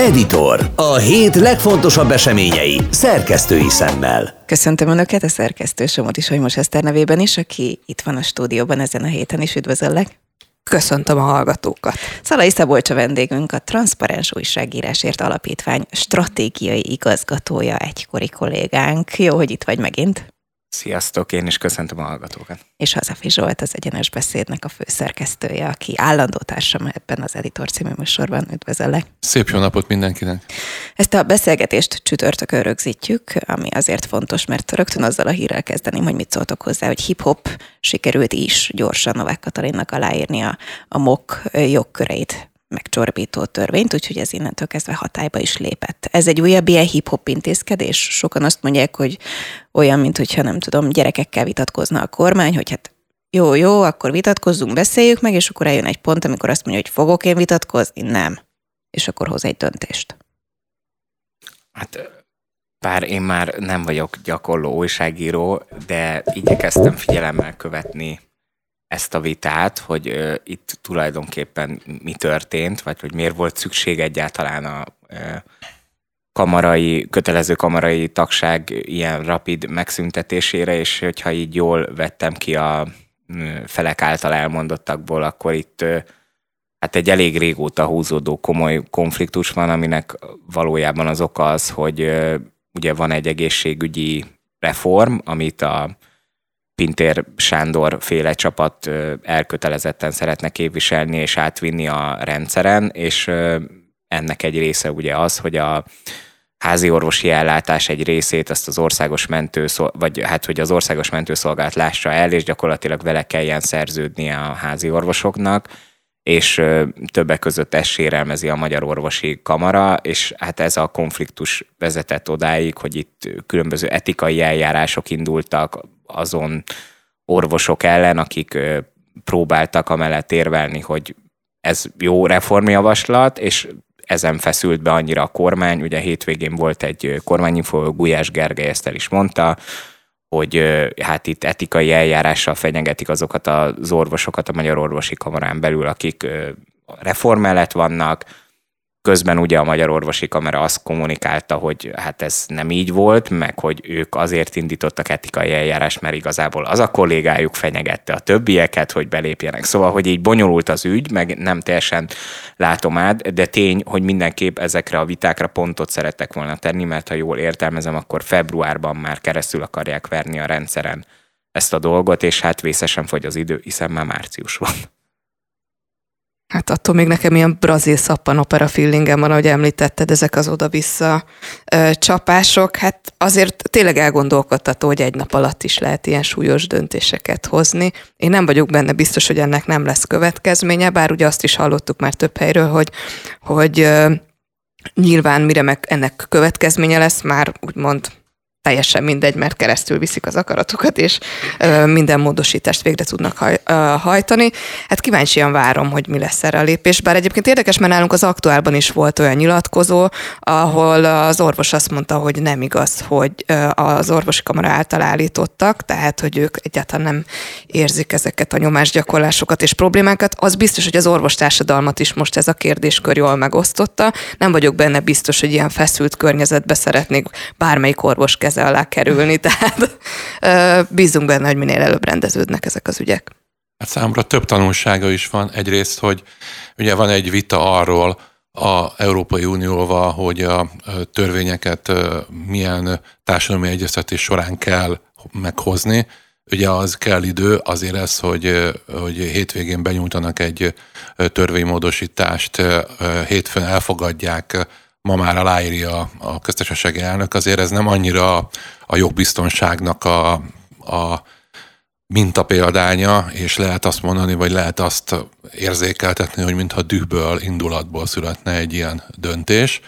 Editor. A hét legfontosabb eseményei szerkesztői szemmel. Köszöntöm Önöket a szerkesztő Somodi Solymos Eszter nevében is, aki itt van a stúdióban ezen a héten is. Üdvözöllek! Köszöntöm a hallgatókat. Szalai Szabolcs a vendégünk, a Transzparens Újságírásért Alapítvány stratégiai igazgatója, egykori kollégánk. Jó, hogy itt vagy megint. Sziasztok, én is köszöntöm a hallgatókat. És Hazafi Zsolt az Egyenes Beszédnek a főszerkesztője, aki állandó társam ebben az Editor című műsorban. Üdvözöllek! Szép jó napot mindenkinek! Ezt a beszélgetést csütörtökön rögzítjük, ami azért fontos, mert rögtön azzal a hírrel kezdeném, hogy mit szóltok hozzá, hogy hip-hop sikerült is gyorsan Novák Katalinnak aláírni a, a MOK jogköreit megcsorbító törvényt, úgyhogy ez innentől kezdve hatályba is lépett. Ez egy újabb ilyen hip-hop intézkedés. Sokan azt mondják, hogy olyan, mint hogyha nem tudom, gyerekekkel vitatkozna a kormány, hogy hát jó, jó, akkor vitatkozzunk, beszéljük meg, és akkor eljön egy pont, amikor azt mondja, hogy fogok én vitatkozni, nem. És akkor hoz egy döntést. Hát bár én már nem vagyok gyakorló újságíró, de igyekeztem figyelemmel követni ezt a vitát, hogy uh, itt tulajdonképpen mi történt, vagy hogy miért volt szükség egyáltalán a uh, kamarai, kötelező kamarai tagság ilyen rapid megszüntetésére, és hogyha így jól vettem ki a felek által elmondottakból, akkor itt hát egy elég régóta húzódó komoly konfliktus van, aminek valójában az oka az, hogy ugye van egy egészségügyi reform, amit a Pintér Sándor féle csapat elkötelezetten szeretne képviselni és átvinni a rendszeren, és ennek egy része ugye az, hogy a házi orvosi ellátás egy részét azt az országos mentő, vagy hát, hogy az országos mentőszolgálat lássa el, és gyakorlatilag vele kelljen szerződnie a házi orvosoknak, és többek között ezt sérelmezi a Magyar Orvosi Kamara, és hát ez a konfliktus vezetett odáig, hogy itt különböző etikai eljárások indultak azon orvosok ellen, akik próbáltak amellett érvelni, hogy ez jó reformjavaslat, és ezen feszült be annyira a kormány. Ugye hétvégén volt egy kormányinfo, Gulyás Gergely ezt el is mondta, hogy hát itt etikai eljárással fenyegetik azokat az orvosokat a Magyar Orvosi Kamarán belül, akik reform mellett vannak, Közben ugye a Magyar Orvosi Kamera azt kommunikálta, hogy hát ez nem így volt, meg hogy ők azért indítottak etikai eljárás, mert igazából az a kollégájuk fenyegette a többieket, hogy belépjenek. Szóval, hogy így bonyolult az ügy, meg nem teljesen látom át, de tény, hogy mindenképp ezekre a vitákra pontot szerettek volna tenni, mert ha jól értelmezem, akkor februárban már keresztül akarják verni a rendszeren ezt a dolgot, és hát vészesen fogy az idő, hiszen már március van. Hát attól még nekem ilyen brazil szappan opera feelingem van, ahogy említetted, ezek az oda-vissza ö, csapások. Hát azért tényleg elgondolkodtató, hogy egy nap alatt is lehet ilyen súlyos döntéseket hozni. Én nem vagyok benne biztos, hogy ennek nem lesz következménye, bár ugye azt is hallottuk már több helyről, hogy, hogy ö, nyilván mire meg ennek következménye lesz, már úgymond teljesen mindegy, mert keresztül viszik az akaratokat, és ö, minden módosítást végre tudnak haj, ö, hajtani. Hát kíváncsian várom, hogy mi lesz erre a lépés. Bár egyébként érdekes, mert nálunk az aktuálban is volt olyan nyilatkozó, ahol az orvos azt mondta, hogy nem igaz, hogy az orvosi kamara által állítottak, tehát hogy ők egyáltalán nem érzik ezeket a nyomásgyakorlásokat és problémákat. Az biztos, hogy az orvostársadalmat is most ez a kérdéskör jól megosztotta. Nem vagyok benne biztos, hogy ilyen feszült környezetbe szeretnék bármelyik orvos keze alá kerülni, tehát bízunk benne, hogy minél előbb rendeződnek ezek az ügyek. Hát számomra több tanulsága is van. Egyrészt, hogy ugye van egy vita arról a Európai Unióval, hogy a törvényeket milyen társadalmi egyeztetés során kell meghozni. Ugye az kell idő, azért ez, hogy, hogy hétvégén benyújtanak egy törvénymódosítást, hétfőn elfogadják ma már aláírja a köztársasági elnök, azért ez nem annyira a jogbiztonságnak a, a mintapéldánya, és lehet azt mondani, vagy lehet azt érzékeltetni, hogy mintha dühből, indulatból születne egy ilyen döntés.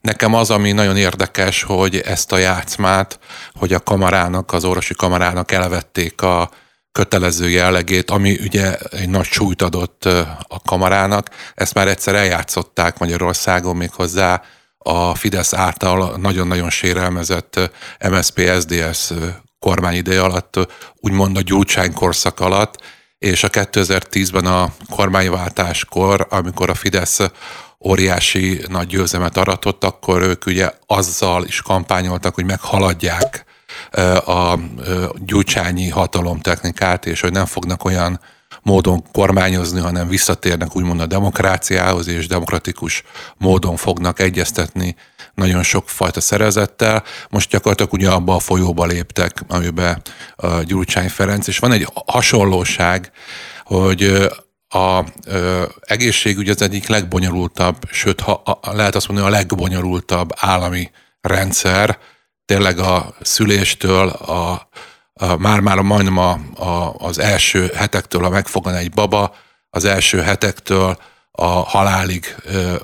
Nekem az, ami nagyon érdekes, hogy ezt a játszmát, hogy a kamarának, az orvosi kamarának elvették a kötelező jellegét, ami ugye egy nagy súlyt adott a kamarának, ezt már egyszer eljátszották Magyarországon még hozzá a Fidesz által nagyon-nagyon sérelmezett MSZP-SZDSZ kormány ideje alatt, úgymond a gyurcsány korszak alatt, és a 2010-ben a kormányváltáskor, amikor a Fidesz óriási nagy győzemet aratott, akkor ők ugye azzal is kampányoltak, hogy meghaladják a gyurcsányi hatalomtechnikát, és hogy nem fognak olyan módon kormányozni, hanem visszatérnek úgymond a demokráciához, és demokratikus módon fognak egyeztetni nagyon sok fajta szerezettel. Most gyakorlatilag ugye abba a folyóba léptek, amiben a Gyurcsány Ferenc, és van egy hasonlóság, hogy a ö, egészségügy az egyik legbonyolultabb, sőt, ha, lehet azt mondani, a legbonyolultabb állami rendszer, tényleg a szüléstől, a, a már-már majdnem a, a, az első hetektől, a megfogan egy baba, az első hetektől a halálig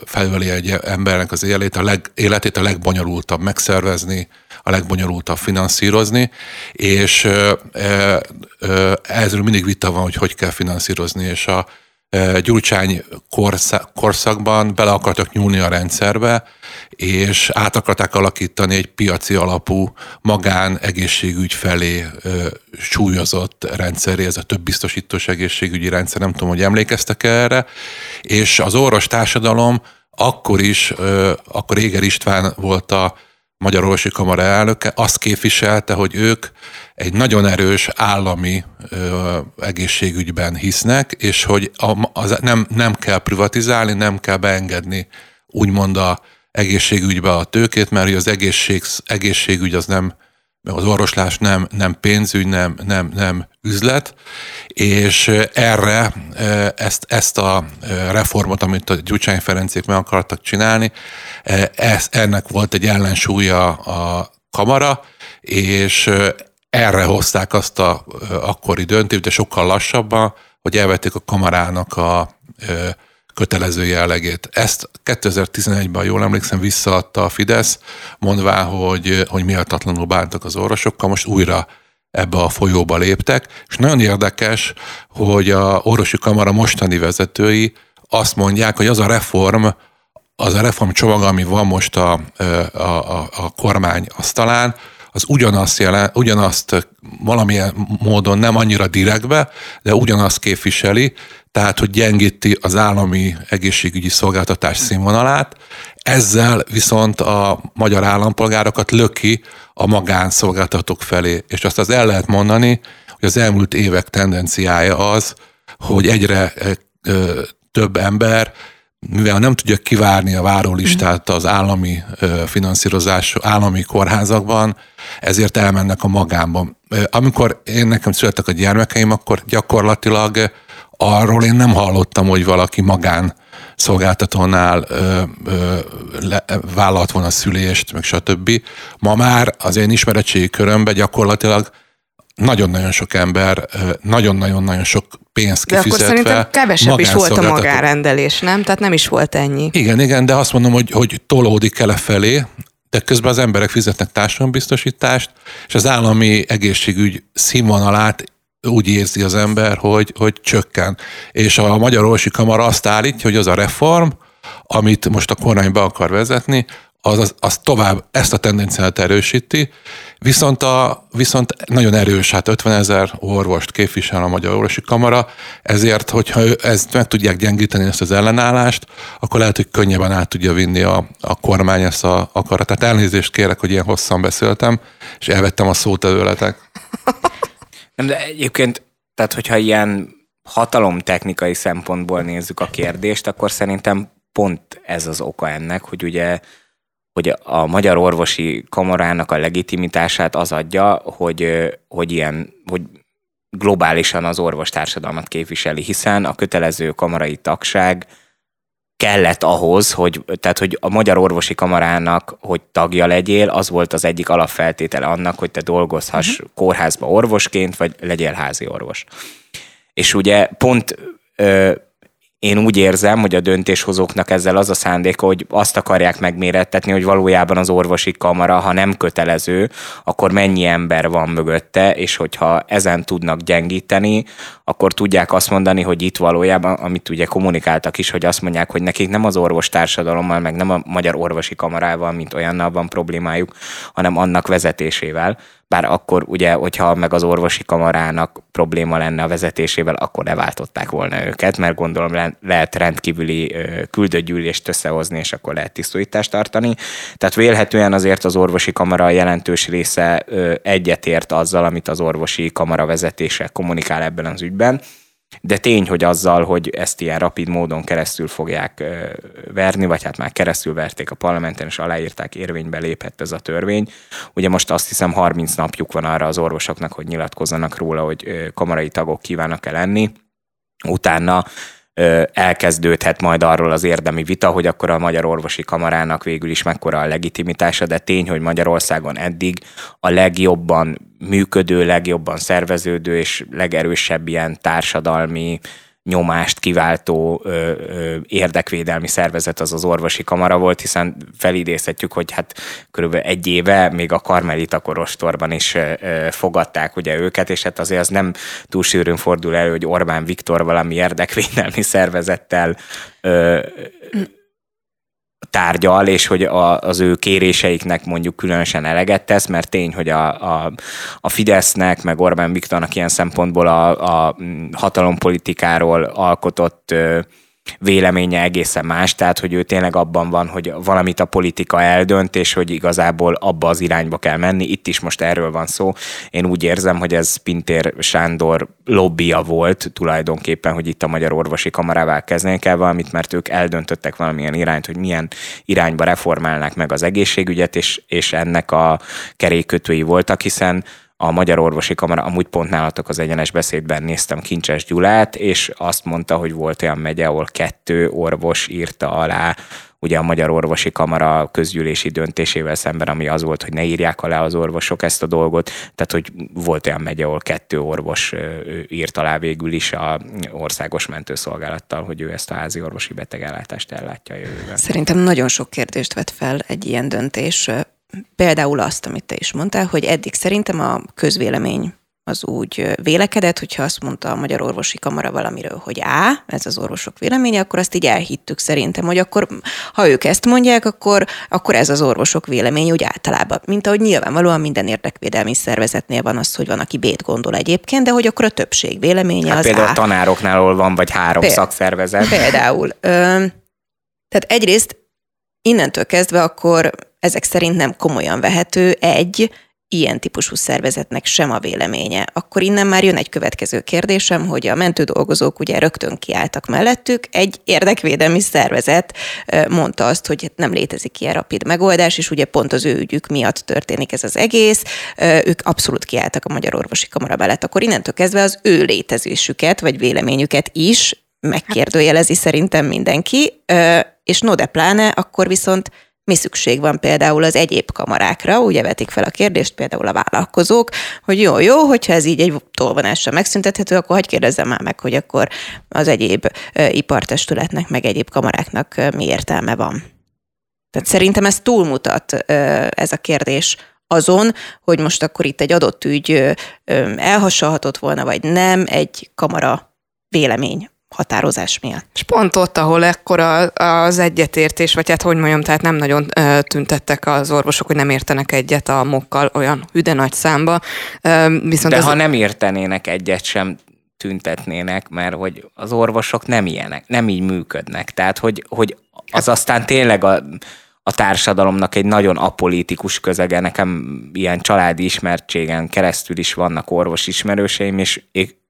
felveli egy embernek az életét, a leg, életét a legbonyolultabb megszervezni, a legbonyolultabb finanszírozni, és ezről mindig vita van, hogy hogy kell finanszírozni, és a Gyurcsány korszakban bele akartak nyúlni a rendszerbe, és át akarták alakítani egy piaci alapú magán egészségügy felé ö, súlyozott rendszeré, ez a több biztosítós egészségügyi rendszer, nem tudom, hogy emlékeztek erre, és az orvos társadalom akkor is, ö, akkor Éger István volt a Magyar Orvosi Kamara elnöke, azt képviselte, hogy ők egy nagyon erős állami ö, egészségügyben hisznek, és hogy a, az nem, nem kell privatizálni, nem kell beengedni úgymond a egészségügybe a tőkét, mert az egészség, egészségügy az nem, az orvoslás nem, nem pénzügy, nem, nem, nem üzlet, és erre ezt, ezt a reformot, amit a Gyurcsány Ferencék meg akartak csinálni, ez, ennek volt egy ellensúlya a kamara, és erre hozták azt a akkori döntést, de sokkal lassabban, hogy elvették a kamarának a kötelező jellegét. Ezt 2011-ben, jól emlékszem, visszaadta a Fidesz, mondvá, hogy, hogy méltatlanul bántak az orvosokkal, most újra ebbe a folyóba léptek, és nagyon érdekes, hogy a orvosi kamara mostani vezetői azt mondják, hogy az a reform, az a reformcsomag, ami van most a, a, a, a kormány asztalán, az ugyanazt, jelen, ugyanazt valamilyen módon nem annyira direktbe, de ugyanazt képviseli, tehát hogy gyengíti az állami egészségügyi szolgáltatás színvonalát, ezzel viszont a magyar állampolgárokat löki a magánszolgáltatók felé. És azt az el lehet mondani, hogy az elmúlt évek tendenciája az, hogy egyre ö, több ember mivel nem tudja kivárni a várólistát az állami finanszírozás, állami kórházakban, ezért elmennek a magánban. Amikor én nekem születtek a gyermekeim, akkor gyakorlatilag arról én nem hallottam, hogy valaki magán szolgáltatónál ö, ö, le, vállalt volna szülést, meg stb. Ma már az én ismeretségi körömben gyakorlatilag nagyon-nagyon sok ember, nagyon-nagyon-nagyon sok pénzt kifizetve. De akkor szerintem kevesebb is volt a magárendelés, nem? Tehát nem is volt ennyi. Igen, igen, de azt mondom, hogy, hogy tolódik el felé, de közben az emberek fizetnek társadalombiztosítást, és az állami egészségügy színvonalát úgy érzi az ember, hogy, hogy csökken. És a Magyar Orvosi Kamara azt állítja, hogy az a reform, amit most a kormány be akar vezetni, az, az, az tovább ezt a tendenciát erősíti, viszont, a, viszont nagyon erős, hát 50 ezer orvost képvisel a Magyar Orvosi Kamara, ezért, hogyha ezt meg tudják gyengíteni ezt az ellenállást, akkor lehet, hogy könnyebben át tudja vinni a, a kormány ezt a akaratát. Elnézést kérek, hogy ilyen hosszan beszéltem, és elvettem a szót előletek. Nem, de egyébként, tehát hogyha ilyen hatalomtechnikai szempontból nézzük a kérdést, akkor szerintem pont ez az oka ennek, hogy ugye hogy a Magyar Orvosi Kamarának a legitimitását az adja, hogy, hogy ilyen, hogy globálisan az orvostársadalmat képviseli, hiszen a kötelező kamarai tagság kellett ahhoz, hogy, tehát, hogy a Magyar Orvosi Kamarának, hogy tagja legyél, az volt az egyik alapfeltétele annak, hogy te dolgozhass uh-huh. kórházba orvosként, vagy legyél házi orvos. És ugye pont ö, én úgy érzem, hogy a döntéshozóknak ezzel az a szándéka, hogy azt akarják megmérettetni, hogy valójában az orvosi kamara, ha nem kötelező, akkor mennyi ember van mögötte, és hogyha ezen tudnak gyengíteni, akkor tudják azt mondani, hogy itt valójában, amit ugye kommunikáltak is, hogy azt mondják, hogy nekik nem az orvostársadalommal, meg nem a magyar orvosi kamarával, mint olyannal van problémájuk, hanem annak vezetésével bár akkor ugye, hogyha meg az orvosi kamarának probléma lenne a vezetésével, akkor leváltották volna őket, mert gondolom le- lehet rendkívüli küldőgyűlést összehozni, és akkor lehet tisztítást tartani. Tehát vélhetően azért az orvosi kamara jelentős része egyetért azzal, amit az orvosi kamara vezetése kommunikál ebben az ügyben. De tény, hogy azzal, hogy ezt ilyen rapid módon keresztül fogják verni, vagy hát már keresztül verték a parlamenten, és aláírták, érvénybe lépett ez a törvény. Ugye most azt hiszem 30 napjuk van arra az orvosoknak, hogy nyilatkozzanak róla, hogy kamarai tagok kívánnak-e lenni. Utána elkezdődhet majd arról az érdemi vita, hogy akkor a Magyar Orvosi Kamarának végül is mekkora a legitimitása, de tény, hogy Magyarországon eddig a legjobban működő, legjobban szerveződő és legerősebb ilyen társadalmi nyomást kiváltó ö, ö, érdekvédelmi szervezet az az orvosi kamara volt, hiszen felidézhetjük, hogy hát körülbelül egy éve még a Karmelita korostorban is ö, fogadták ugye őket, és hát azért az nem túl sűrűn fordul elő, hogy Orbán Viktor valami érdekvédelmi szervezettel ö, tárgyal, és hogy a, az ő kéréseiknek mondjuk különösen eleget tesz, mert tény, hogy a, a, a Fidesznek, meg Orbán Viktornak ilyen szempontból a, a hatalompolitikáról alkotott véleménye egészen más, tehát hogy ő tényleg abban van, hogy valamit a politika eldönt, és hogy igazából abba az irányba kell menni. Itt is most erről van szó. Én úgy érzem, hogy ez Pintér Sándor lobbia volt tulajdonképpen, hogy itt a Magyar Orvosi Kamarával kezdeni kell valamit, mert ők eldöntöttek valamilyen irányt, hogy milyen irányba reformálnák meg az egészségügyet, és, és ennek a kerékötői voltak, hiszen a Magyar Orvosi Kamara, amúgy pont nálatok az egyenes beszédben néztem Kincses Gyulát, és azt mondta, hogy volt olyan megye, ahol kettő orvos írta alá ugye a Magyar Orvosi Kamara közgyűlési döntésével szemben, ami az volt, hogy ne írják alá az orvosok ezt a dolgot, tehát hogy volt olyan megye, ahol kettő orvos írt alá végül is a országos mentőszolgálattal, hogy ő ezt a házi orvosi betegellátást ellátja a jövőben. Szerintem nagyon sok kérdést vet fel egy ilyen döntés például azt, amit te is mondtál, hogy eddig szerintem a közvélemény az úgy vélekedett, hogyha azt mondta a Magyar Orvosi Kamara valamiről, hogy á, ez az orvosok véleménye, akkor azt így elhittük szerintem, hogy akkor, ha ők ezt mondják, akkor, akkor ez az orvosok véleménye úgy általában. Mint ahogy nyilvánvalóan minden érdekvédelmi szervezetnél van az, hogy van, aki bét gondol egyébként, de hogy akkor a többség véleménye hát az Például á. a tanároknál van, vagy három Péld, szakszervezet. Például. Ö, tehát egyrészt innentől kezdve akkor ezek szerint nem komolyan vehető egy ilyen típusú szervezetnek sem a véleménye. Akkor innen már jön egy következő kérdésem, hogy a mentődolgozók ugye rögtön kiálltak mellettük, egy érdekvédelmi szervezet mondta azt, hogy nem létezik ilyen rapid megoldás, és ugye pont az ő ügyük miatt történik ez az egész, ők abszolút kiálltak a Magyar Orvosi Kamara mellett, akkor innentől kezdve az ő létezésüket, vagy véleményüket is megkérdőjelezi szerintem mindenki, és no de pláne, akkor viszont mi szükség van például az egyéb kamarákra, ugye vetik fel a kérdést például a vállalkozók, hogy jó, jó, hogyha ez így egy tolvonással megszüntethető, akkor hogy kérdezzem már meg, hogy akkor az egyéb ipartestületnek, meg egyéb kamaráknak mi értelme van. Tehát szerintem ez túlmutat ez a kérdés azon, hogy most akkor itt egy adott ügy elhasalhatott volna, vagy nem, egy kamara vélemény határozás miatt. És pont ott, ahol ekkora az egyetértés, vagy hát hogy mondjam, tehát nem nagyon tüntettek az orvosok, hogy nem értenek egyet a mokkal olyan hüde nagy számba. Viszont De ez... ha nem értenének egyet sem, tüntetnének, mert hogy az orvosok nem ilyenek, nem így működnek. Tehát, hogy, hogy az aztán tényleg a, a társadalomnak egy nagyon apolitikus közege. Nekem ilyen családi ismertségen keresztül is vannak orvos ismerőseim, és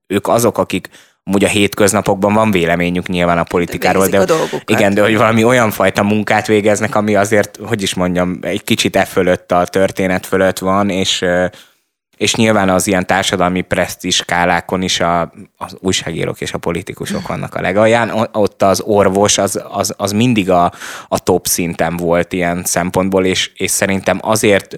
ők azok, akik Amúgy a hétköznapokban van véleményük nyilván a politikáról, de, de, a igen, de hogy valami olyan fajta munkát végeznek, ami azért, hogy is mondjam, egy kicsit e fölött a történet fölött van, és és nyilván az ilyen társadalmi presztis skálákon is a, az újságírók és a politikusok vannak a legalján. Ott az orvos az, az, az mindig a, a top szinten volt ilyen szempontból, és, és szerintem azért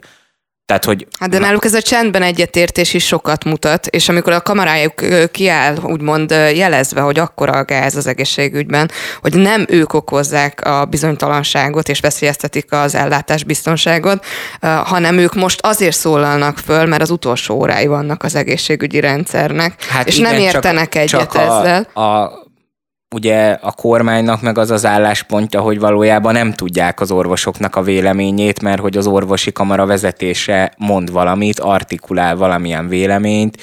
tehát, hogy... Hát de náluk ez a csendben egyetértés is sokat mutat, és amikor a kamarájuk kiáll, úgymond jelezve, hogy akkora a gáz az egészségügyben, hogy nem ők okozzák a bizonytalanságot és veszélyeztetik az ellátás biztonságot, hanem ők most azért szólalnak föl, mert az utolsó órái vannak az egészségügyi rendszernek, hát és igen, nem értenek csak, egyet csak ezzel. A, a ugye a kormánynak meg az az álláspontja, hogy valójában nem tudják az orvosoknak a véleményét, mert hogy az orvosi kamara vezetése mond valamit, artikulál valamilyen véleményt,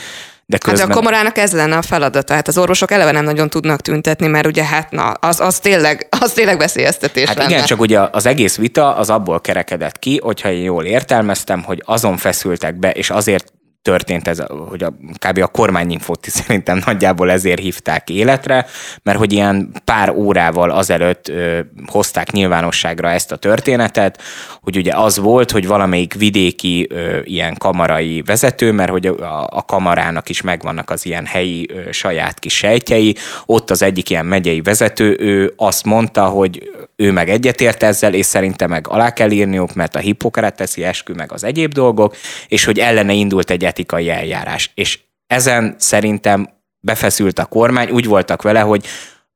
de közben... Hát a kamarának ez lenne a feladata. Hát az orvosok eleve nem nagyon tudnak tüntetni, mert ugye hát na, az, az, tényleg, az tényleg veszélyeztetés Hát lenne. igen, csak ugye az egész vita az abból kerekedett ki, hogyha én jól értelmeztem, hogy azon feszültek be, és azért történt ez, hogy a, kb. a kormányinfót szerintem nagyjából ezért hívták életre, mert hogy ilyen pár órával azelőtt ö, hozták nyilvánosságra ezt a történetet, hogy ugye az volt, hogy valamelyik vidéki ö, ilyen kamarai vezető, mert hogy a, a kamarának is megvannak az ilyen helyi ö, saját kis sejtjei, ott az egyik ilyen megyei vezető, ő azt mondta, hogy ő meg egyetért ezzel, és szerintem meg alá kell írniuk, mert a hipokrateszi eskü meg az egyéb dolgok, és hogy ellene indult egy etikai eljárás. És ezen szerintem befeszült a kormány, úgy voltak vele, hogy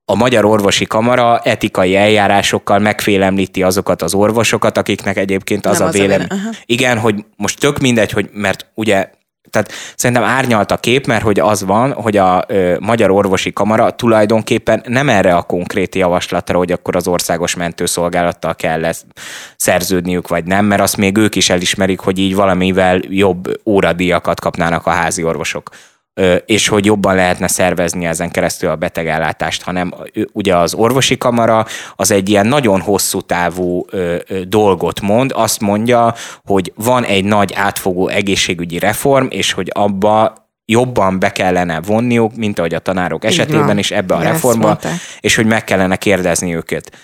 a Magyar Orvosi Kamara etikai eljárásokkal megfélemlíti azokat az orvosokat, akiknek egyébként az Nem a vélemény. Igen, hogy most tök mindegy, hogy mert ugye tehát szerintem árnyalt a kép, mert hogy az van, hogy a ö, Magyar Orvosi Kamara tulajdonképpen nem erre a konkrét javaslatra, hogy akkor az országos mentőszolgálattal kell lesz szerződniük, vagy nem, mert azt még ők is elismerik, hogy így valamivel jobb óradíjakat kapnának a házi orvosok és hogy jobban lehetne szervezni ezen keresztül a betegellátást, hanem ugye az orvosi kamara az egy ilyen nagyon hosszú távú dolgot mond, azt mondja, hogy van egy nagy átfogó egészségügyi reform, és hogy abba jobban be kellene vonniuk, mint ahogy a tanárok Így esetében van. is ebbe a Ezt reformba, mondták. és hogy meg kellene kérdezni őket.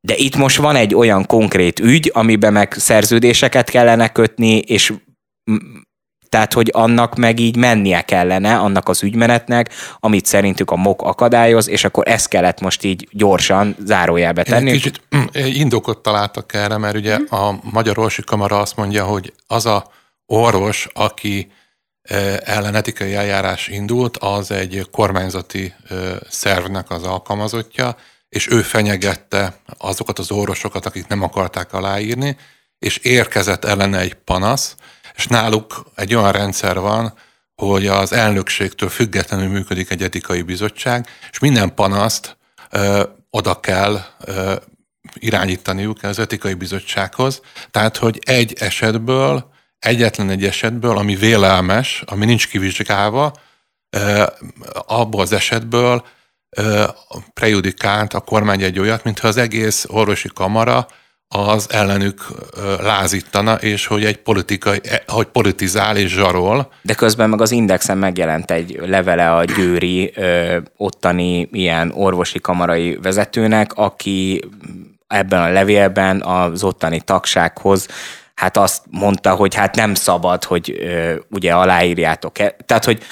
De itt most van egy olyan konkrét ügy, amiben meg szerződéseket kellene kötni, és tehát, hogy annak meg így mennie kellene, annak az ügymenetnek, amit szerintük a MOK akadályoz, és akkor ezt kellett most így gyorsan zárójelbe Én tenni. egy kicsit mm, indokot találtak erre, mert ugye a Magyar Orvosi Kamara azt mondja, hogy az a orvos, aki eh, ellen etikai eljárás indult, az egy kormányzati szervnek az alkalmazottja, és ő fenyegette azokat az orvosokat, akik nem akarták aláírni, és érkezett ellene egy panasz, és náluk egy olyan rendszer van, hogy az elnökségtől függetlenül működik egy etikai bizottság, és minden panaszt ö, oda kell ö, irányítaniuk az etikai bizottsághoz. Tehát, hogy egy esetből, egyetlen egy esetből, ami vélelmes, ami nincs kivizsgálva, ö, abból az esetből prejudikált a kormány egy olyat, mintha az egész orvosi kamara az ellenük lázítana, és hogy egy politikai, e, hogy politizál és zsarol. De közben meg az Indexen megjelent egy levele a győri ö, ottani ilyen orvosi kamarai vezetőnek, aki ebben a levélben az ottani tagsághoz hát azt mondta, hogy hát nem szabad, hogy ugye aláírjátok. -e. Tehát, hogy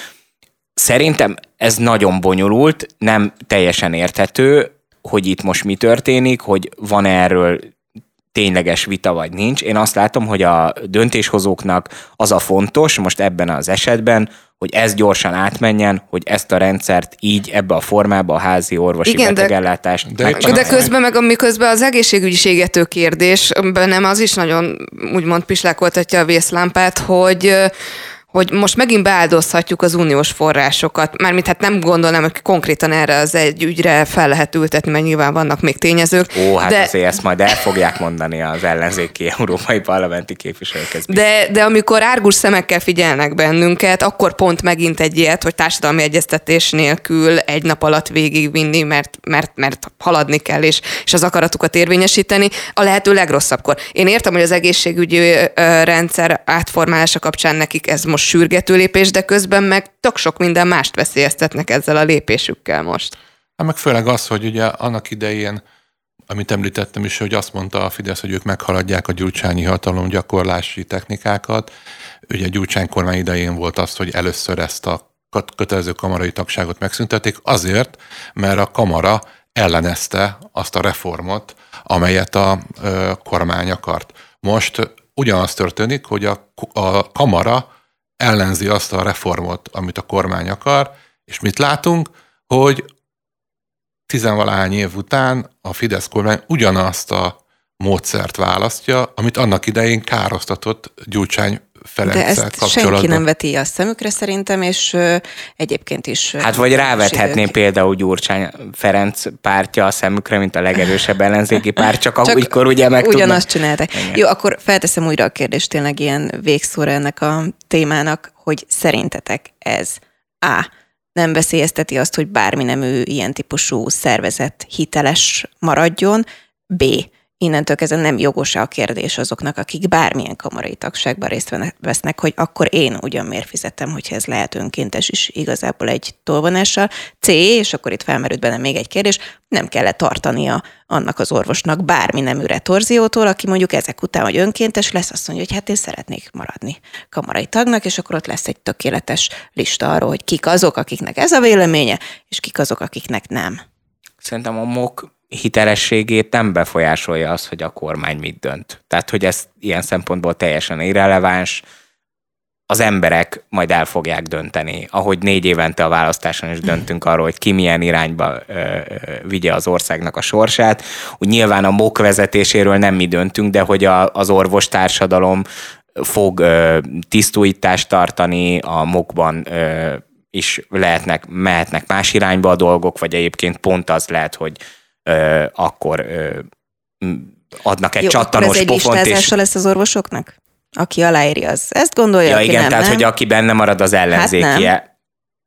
szerintem ez nagyon bonyolult, nem teljesen érthető, hogy itt most mi történik, hogy van erről tényleges vita vagy nincs. Én azt látom, hogy a döntéshozóknak az a fontos most ebben az esetben, hogy ez gyorsan átmenjen, hogy ezt a rendszert így ebbe a formába a házi orvosi Igen, de- betegellátást de- De megcsinálják. közben meg, miközben az egészségügyi ségető kérdés, bennem az is nagyon úgymond pislákoltatja a vészlámpát, hogy hogy most megint beáldozhatjuk az uniós forrásokat. Mármint hát nem gondolnám, hogy konkrétan erre az egy ügyre fel lehet ültetni, mert nyilván vannak még tényezők. Ó, hát de, azért ezt majd el fogják mondani az ellenzéki európai parlamenti képviselők. De, de amikor árgus szemekkel figyelnek bennünket, akkor pont megint egy ilyet, hogy társadalmi egyeztetés nélkül egy nap alatt végigvinni, mert, mert, mert haladni kell, és, és az akaratukat érvényesíteni, a lehető legrosszabbkor. Én értem, hogy az egészségügyi rendszer átformálása kapcsán nekik ez most sürgető lépés, de közben meg tök sok minden mást veszélyeztetnek ezzel a lépésükkel most. Hát meg főleg az, hogy ugye annak idején, amit említettem is, hogy azt mondta a Fidesz, hogy ők meghaladják a gyurcsányi hatalom gyakorlási technikákat. Ugye Gyurcsány kormány idején volt az, hogy először ezt a köt- kötelező kamarai tagságot megszüntették, azért, mert a kamara ellenezte azt a reformot, amelyet a ö, kormány akart. Most ugyanaz történik, hogy a, a kamara ellenzi azt a reformot, amit a kormány akar, és mit látunk, hogy tizenvalahány év után a Fidesz kormány ugyanazt a módszert választja, amit annak idején károsztatott Gyurcsány Ferenccel De ezt kapcsolatban. senki nem veti a szemükre szerintem, és ö, egyébként is... Hát vagy rávethetné idők- például Gyurcsány Ferenc pártja a szemükre, mint a legerősebb ellenzéki párt, csak, Csak akkor ugye meg Ugyanazt csinálták. Igen. Jó, akkor felteszem újra a kérdést tényleg ilyen végszóra ennek a témának, hogy szerintetek ez A. nem veszélyezteti azt, hogy bármi nemű ilyen típusú szervezet hiteles maradjon, B. Innentől kezdve nem jogos a kérdés azoknak, akik bármilyen kamarai tagságban részt vesznek, hogy akkor én ugyan miért fizetem, hogyha ez lehet önkéntes is igazából egy tolvonással. C, és akkor itt felmerült bennem még egy kérdés, nem kellett tartania annak az orvosnak bármi nemű retorziótól, aki mondjuk ezek után, hogy önkéntes lesz, azt mondja, hogy hát én szeretnék maradni kamarai tagnak, és akkor ott lesz egy tökéletes lista arról, hogy kik azok, akiknek ez a véleménye, és kik azok, akiknek nem. Szerintem a MOK hitelességét nem befolyásolja az, hogy a kormány mit dönt. Tehát, hogy ez ilyen szempontból teljesen irreleváns, az emberek majd el fogják dönteni, ahogy négy évente a választáson is döntünk arról, hogy ki milyen irányba ö, ö, vigye az országnak a sorsát. Úgy nyilván a MOK vezetéséről nem mi döntünk, de hogy a, az orvostársadalom fog ö, tisztújítást tartani, a MOK-ban is lehetnek, mehetnek más irányba a dolgok, vagy egyébként pont az lehet, hogy ö, akkor ö, adnak egy Jó, akkor csattanos ez egy pofont, és lesz az orvosoknak? Aki aláírja, az ezt gondolja, Ja, aki igen, nem, tehát, nem? hogy aki benne marad az ellenzékie. nem.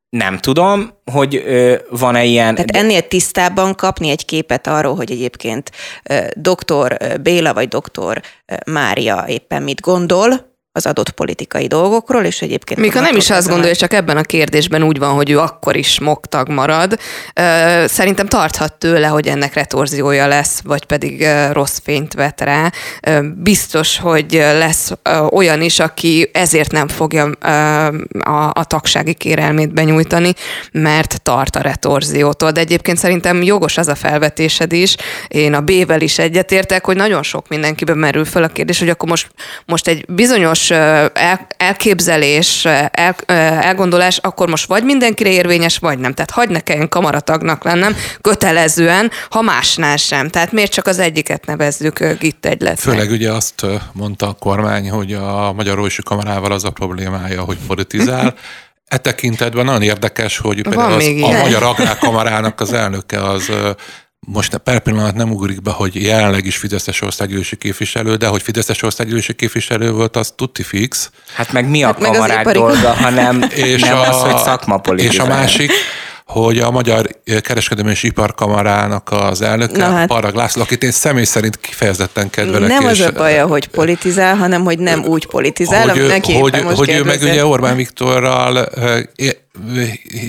nem tudom, hogy ö, van-e ilyen... Tehát ennél tisztábban kapni egy képet arról, hogy egyébként ö, doktor Béla vagy doktor ö, Mária éppen mit gondol az adott politikai dolgokról, és egyébként... Ha nem is azt gondolja, csak ebben a kérdésben úgy van, hogy ő akkor is moktag marad. Szerintem tarthat tőle, hogy ennek retorziója lesz, vagy pedig rossz fényt vet rá. Biztos, hogy lesz olyan is, aki ezért nem fogja a, a tagsági kérelmét benyújtani, mert tart a retorziótól. De egyébként szerintem jogos az a felvetésed is. Én a B-vel is egyetértek, hogy nagyon sok mindenkiben merül föl a kérdés, hogy akkor most, most egy bizonyos elképzelés, el, elgondolás, akkor most vagy mindenkire érvényes, vagy nem. Tehát hagyd ne kelljen kamaratagnak lennem kötelezően, ha másnál sem. Tehát miért csak az egyiket nevezzük gitt egyletnek? Főleg ugye azt mondta a kormány, hogy a Magyar Orvosi Kamarával az a problémája, hogy politizál. E tekintetben nagyon érdekes, hogy például az, a. Magyar Agrárkamarának az elnöke az most per pillanat nem ugrik be, hogy jelenleg is Fideszes országgyűlési képviselő, de hogy Fideszes országgyűlési képviselő volt, az tutti fix. Hát meg mi a Hát kamarák dolga, hanem És nem a, az, hogy szakma És a másik, hogy a Magyar Kereskedelmi és Iparkamarának az elnöke, Na hát. Parag László, akit én személy szerint kifejezetten kedvelek. Nem az és, a baja, hogy politizál, hanem hogy nem úgy politizál, hogy, neki hogy, most hogy ő meg ugye Orbán Viktorral ö, é-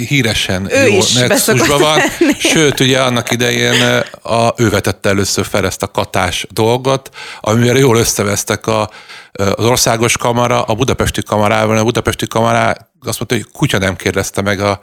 híresen Ő jó nexusban van, lenni. sőt, ugye annak idején a, ő vetette először fel ezt a katás dolgot, amivel jól összevesztek a, az országos kamara, a budapesti kamarával, a budapesti kamará azt mondta, hogy kutya nem kérdezte meg a,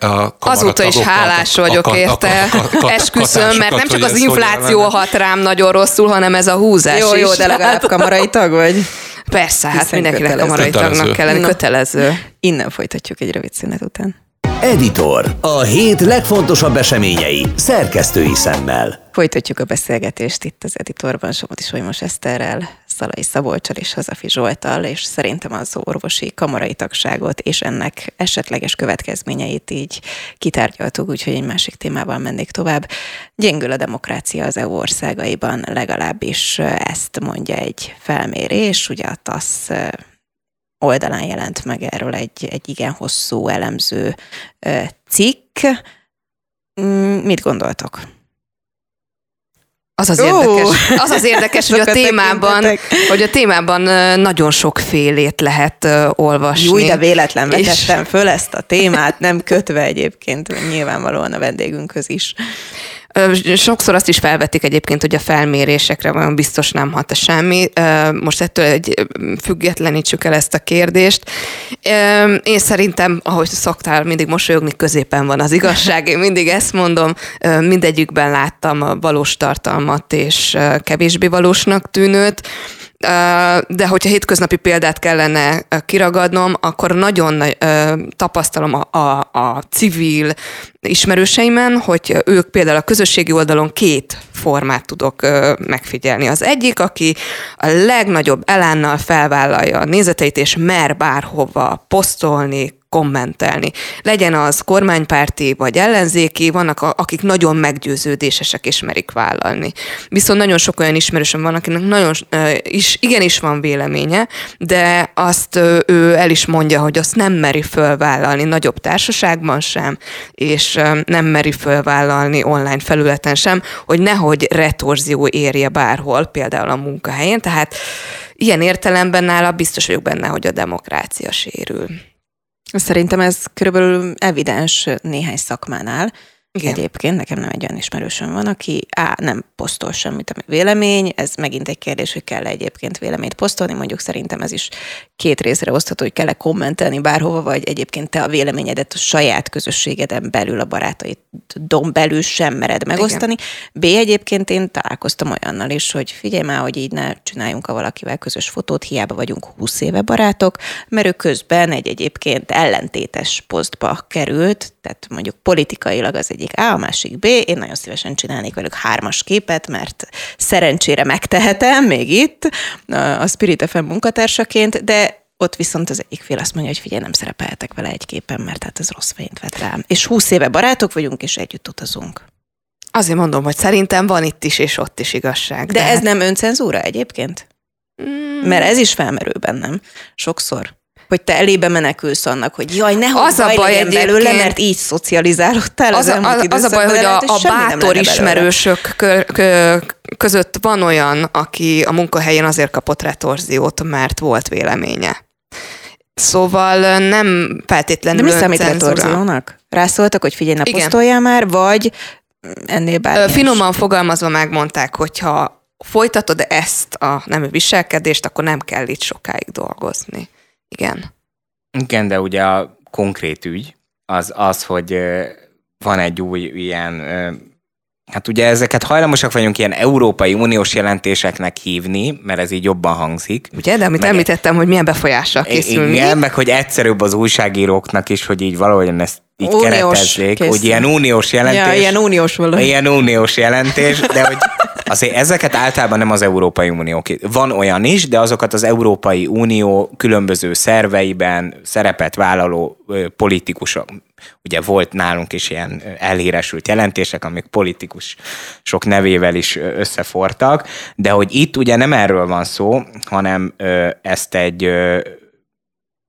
a a Azóta is hálás a- a- vagyok a- a- érte, a- a- a- esküszöm, mert nem csak az infláció hat rám nagyon rosszul, hanem ez a húzás Jó, jó, is. de legalább kamarai tag vagy. Persze, hát mindenkinek kamarai tagnak Kötelező. kell lenni, Na. kötelező. Innen folytatjuk egy rövid szünet után. Editor. A hét legfontosabb eseményei szerkesztői szemmel. Folytatjuk a beszélgetést itt az editorban Somoti Solymos Eszterrel, Szalai Szabolcsal és Hazafi Zsoltal, és szerintem az orvosi kamarai tagságot és ennek esetleges következményeit így kitárgyaltuk, úgyhogy egy másik témával mennék tovább. Gyengül a demokrácia az EU országaiban, legalábbis ezt mondja egy felmérés, ugye a TASZ oldalán jelent meg erről egy, egy igen hosszú elemző cikk. Mm, Mit gondoltok? Az az Ó! érdekes, az az érdekes hogy a témában, tekintetek. hogy a témában nagyon sok félét lehet olvasni. Jó, de véletlen És- vetettem föl ezt a témát, nem kötve egyébként nyilvánvalóan a vendégünkhöz is. Sokszor azt is felvetik egyébként, hogy a felmérésekre vajon biztos nem hat semmi. Ö, Most ettől egy függetlenítsük el ezt a kérdést. Én szerintem, ahogy szoktál mindig mosolyogni, középen van az igazság. Én mindig ezt mondom. Mindegyikben láttam a valós tartalmat és kevésbé valósnak tűnőt. De hogyha hétköznapi példát kellene kiragadnom, akkor nagyon tapasztalom a, a, a civil ismerőseimen, hogy ők például a közösségi oldalon két formát tudok megfigyelni. Az egyik, aki a legnagyobb elánnal felvállalja a nézeteit, és mer bárhova posztolni, kommentelni. Legyen az kormánypárti vagy ellenzéki, vannak akik nagyon meggyőződésesek és merik vállalni. Viszont nagyon sok olyan ismerősöm van, akinek nagyon is, igenis van véleménye, de azt ő el is mondja, hogy azt nem meri fölvállalni nagyobb társaságban sem, és nem meri fölvállalni online felületen sem, hogy nehogy retorzió érje bárhol, például a munkahelyén. Tehát ilyen értelemben nála biztos vagyok benne, hogy a demokrácia sérül. Szerintem ez körülbelül evidens néhány szakmánál. Igen. Egyébként nekem nem egy olyan ismerősöm van, aki á, nem posztol semmit, ami vélemény, ez megint egy kérdés, hogy kell egyébként véleményt posztolni, mondjuk szerintem ez is két részre osztható, hogy kell-e kommentelni bárhova, vagy egyébként te a véleményedet a saját közösségeden belül, a barátaidon belül sem mered megosztani. Igen. B egyébként én találkoztam olyannal is, hogy figyelj már, hogy így ne csináljunk a valakivel közös fotót, hiába vagyunk 20 éve barátok, mert ő közben egy egyébként ellentétes posztba került, tehát mondjuk politikailag az egyik A, a másik B, én nagyon szívesen csinálnék velük hármas képet, mert szerencsére megtehetem még itt a Spirit FM munkatársaként, de ott viszont az egyik fél azt mondja, hogy figyelj, nem szerepeltek vele egy képen, mert hát ez rossz fényt vet rám. És húsz éve barátok vagyunk, és együtt utazunk. Azért mondom, hogy szerintem van itt is és ott is igazság. De tehát... ez nem öncenzúra egyébként? Mm. Mert ez is felmerül bennem sokszor hogy te elébe menekülsz annak, hogy jaj, ne az a baj legyen belőle, mert így szocializálódtál az, az, az, az a baj, hogy a, a bátor ismerősök kö, kö, között van olyan, aki a munkahelyén azért kapott retorziót, mert volt véleménye. Szóval nem feltétlenül De mi számít retorziónak? Rászóltak, hogy figyelj, ne posztoljál már, vagy ennél bármi Finoman fogalmazva megmondták, hogyha folytatod ezt a nem viselkedést, akkor nem kell itt sokáig dolgozni. Igen. Igen, de ugye a konkrét ügy az az, hogy van egy új ilyen Hát ugye ezeket hajlamosak vagyunk ilyen Európai Uniós jelentéseknek hívni, mert ez így jobban hangzik. Ugye, de amit meg, említettem, hogy milyen befolyással készül Igen, meg hogy egyszerűbb az újságíróknak is, hogy így valahogyan ezt így uniós keretezzék, készül. hogy ilyen uniós jelentés. Ja, ilyen uniós valahogy. Ilyen uniós jelentés, de hogy azért ezeket általában nem az Európai Unió. Van olyan is, de azokat az Európai Unió különböző szerveiben szerepet vállaló politikusok, ugye volt nálunk is ilyen elhíresült jelentések, amik politikus sok nevével is összefortak, de hogy itt ugye nem erről van szó, hanem ezt egy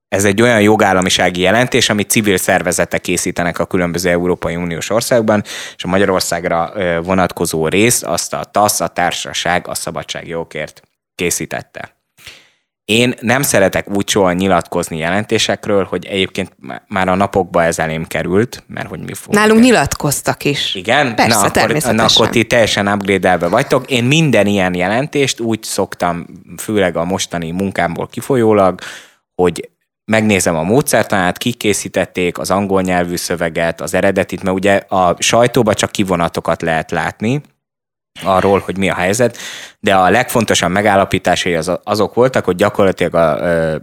ez egy olyan jogállamisági jelentés, amit civil szervezetek készítenek a különböző Európai Uniós országban, és a Magyarországra vonatkozó részt azt a TASZ, a Társaság a Szabadságjogokért készítette. Én nem szeretek úgy soha nyilatkozni jelentésekről, hogy egyébként már a napokba ez elém került, mert hogy mi fogunk. Nálunk el. nyilatkoztak is. Igen? Persze, na, akkor, na, akkor ti teljesen upgrade vagytok. Én minden ilyen jelentést úgy szoktam, főleg a mostani munkámból kifolyólag, hogy megnézem a módszertanát, kikészítették az angol nyelvű szöveget, az eredetit, mert ugye a sajtóba csak kivonatokat lehet látni, arról, hogy mi a helyzet, de a legfontosabb megállapításai az, azok voltak, hogy gyakorlatilag az